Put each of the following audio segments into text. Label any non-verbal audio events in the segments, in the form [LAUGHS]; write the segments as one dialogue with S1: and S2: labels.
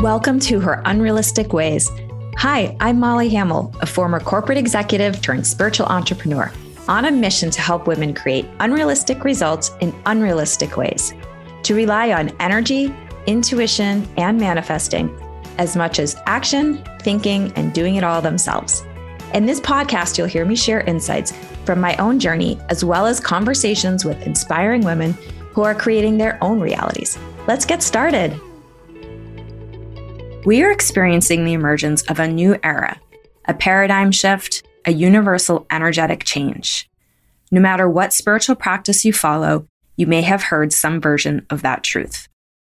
S1: Welcome to Her Unrealistic Ways. Hi, I'm Molly Hamill, a former corporate executive turned spiritual entrepreneur, on a mission to help women create unrealistic results in unrealistic ways, to rely on energy, intuition, and manifesting as much as action, thinking, and doing it all themselves. In this podcast, you'll hear me share insights from my own journey, as well as conversations with inspiring women who are creating their own realities. Let's get started. We are experiencing the emergence of a new era, a paradigm shift, a universal energetic change. No matter what spiritual practice you follow, you may have heard some version of that truth.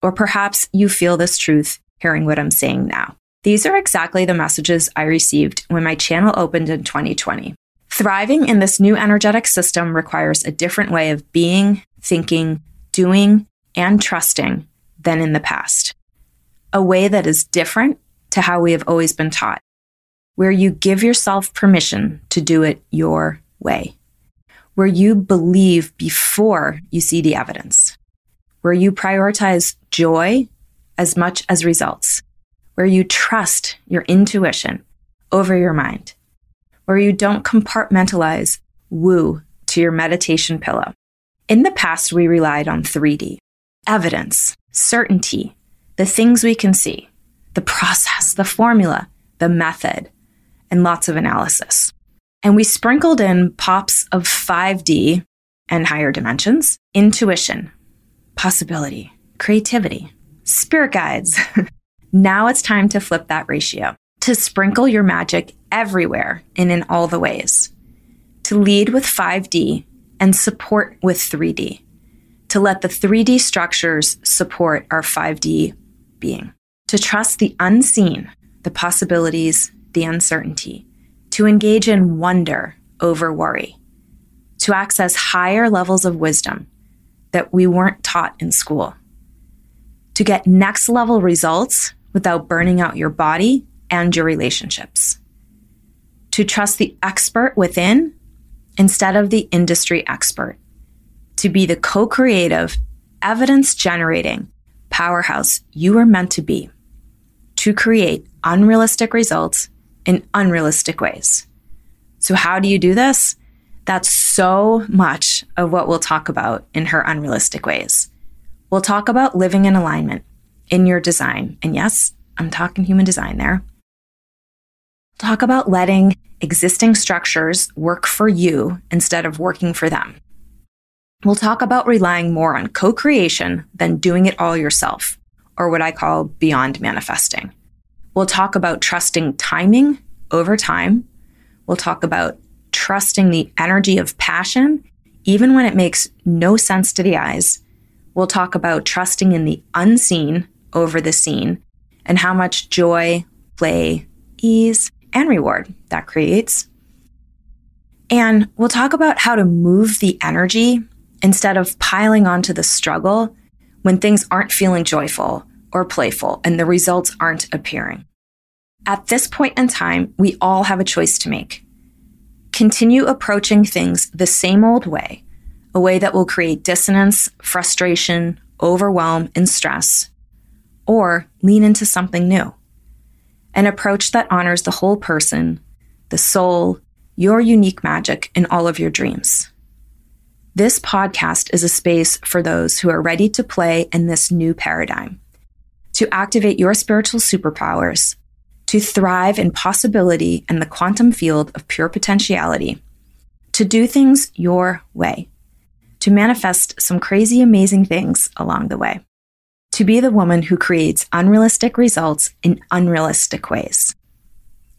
S1: Or perhaps you feel this truth hearing what I'm saying now. These are exactly the messages I received when my channel opened in 2020. Thriving in this new energetic system requires a different way of being, thinking, doing, and trusting than in the past a way that is different to how we have always been taught, where you give yourself permission to do it your way, where you believe before you see the evidence, where you prioritize joy as much as results, where you trust your intuition over your mind, where you don't compartmentalize woo to your meditation pillow. In the past, we relied on 3D evidence, certainty, the things we can see, the process, the formula, the method, and lots of analysis. And we sprinkled in pops of 5D and higher dimensions, intuition, possibility, creativity, spirit guides. [LAUGHS] now it's time to flip that ratio, to sprinkle your magic everywhere and in all the ways, to lead with 5D and support with 3D, to let the 3D structures support our 5D being, to trust the unseen, the possibilities, the uncertainty, to engage in wonder over worry, to access higher levels of wisdom that we weren't taught in school, to get next level results without burning out your body and your relationships, to trust the expert within instead of the industry expert, to be the co creative, evidence generating, powerhouse you are meant to be to create unrealistic results in unrealistic ways. So, how do you do this? That's so much of what we'll talk about in her unrealistic ways. We'll talk about living in alignment in your design. And yes, I'm talking human design there. Talk about letting existing structures work for you instead of working for them. We'll talk about relying more on co creation than doing it all yourself, or what I call beyond manifesting. We'll talk about trusting timing over time. We'll talk about trusting the energy of passion, even when it makes no sense to the eyes. We'll talk about trusting in the unseen over the seen and how much joy, play, ease, and reward that creates. And we'll talk about how to move the energy instead of piling onto the struggle when things aren't feeling joyful or playful and the results aren't appearing. At this point in time, we all have a choice to make. Continue approaching things the same old way, a way that will create dissonance, frustration, overwhelm, and stress, or lean into something new. An approach that honors the whole person, the soul, your unique magic, and all of your dreams. This podcast is a space for those who are ready to play in this new paradigm, to activate your spiritual superpowers, to thrive in possibility and the quantum field of pure potentiality, to do things your way, to manifest some crazy, amazing things along the way, to be the woman who creates unrealistic results in unrealistic ways.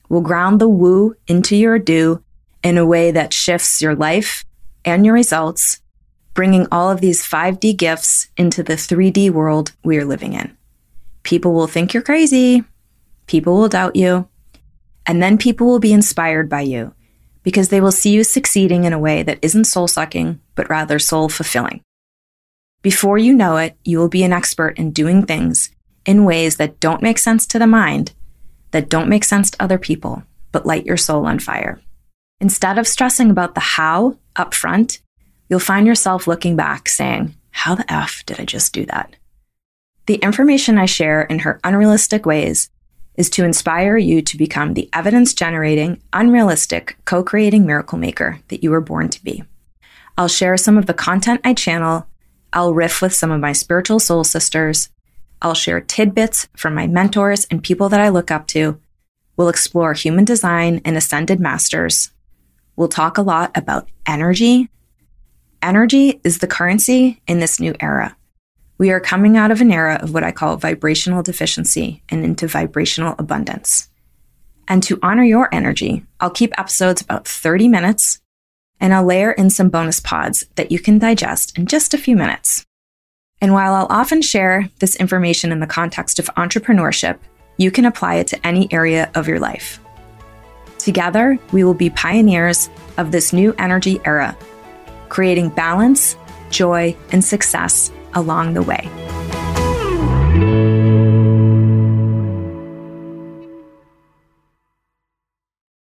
S1: We'll ground the woo into your do in a way that shifts your life and your results, bringing all of these 5D gifts into the 3D world we are living in. People will think you're crazy. People will doubt you. And then people will be inspired by you because they will see you succeeding in a way that isn't soul sucking, but rather soul fulfilling. Before you know it, you will be an expert in doing things in ways that don't make sense to the mind, that don't make sense to other people, but light your soul on fire. Instead of stressing about the how up front, you'll find yourself looking back saying, How the F did I just do that? The information I share in her unrealistic ways is to inspire you to become the evidence generating, unrealistic, co creating miracle maker that you were born to be. I'll share some of the content I channel. I'll riff with some of my spiritual soul sisters. I'll share tidbits from my mentors and people that I look up to. We'll explore human design and ascended masters. We'll talk a lot about energy. Energy is the currency in this new era. We are coming out of an era of what I call vibrational deficiency and into vibrational abundance. And to honor your energy, I'll keep episodes about 30 minutes and I'll layer in some bonus pods that you can digest in just a few minutes. And while I'll often share this information in the context of entrepreneurship, you can apply it to any area of your life. Together, we will be pioneers of this new energy era, creating balance, joy, and success along the way.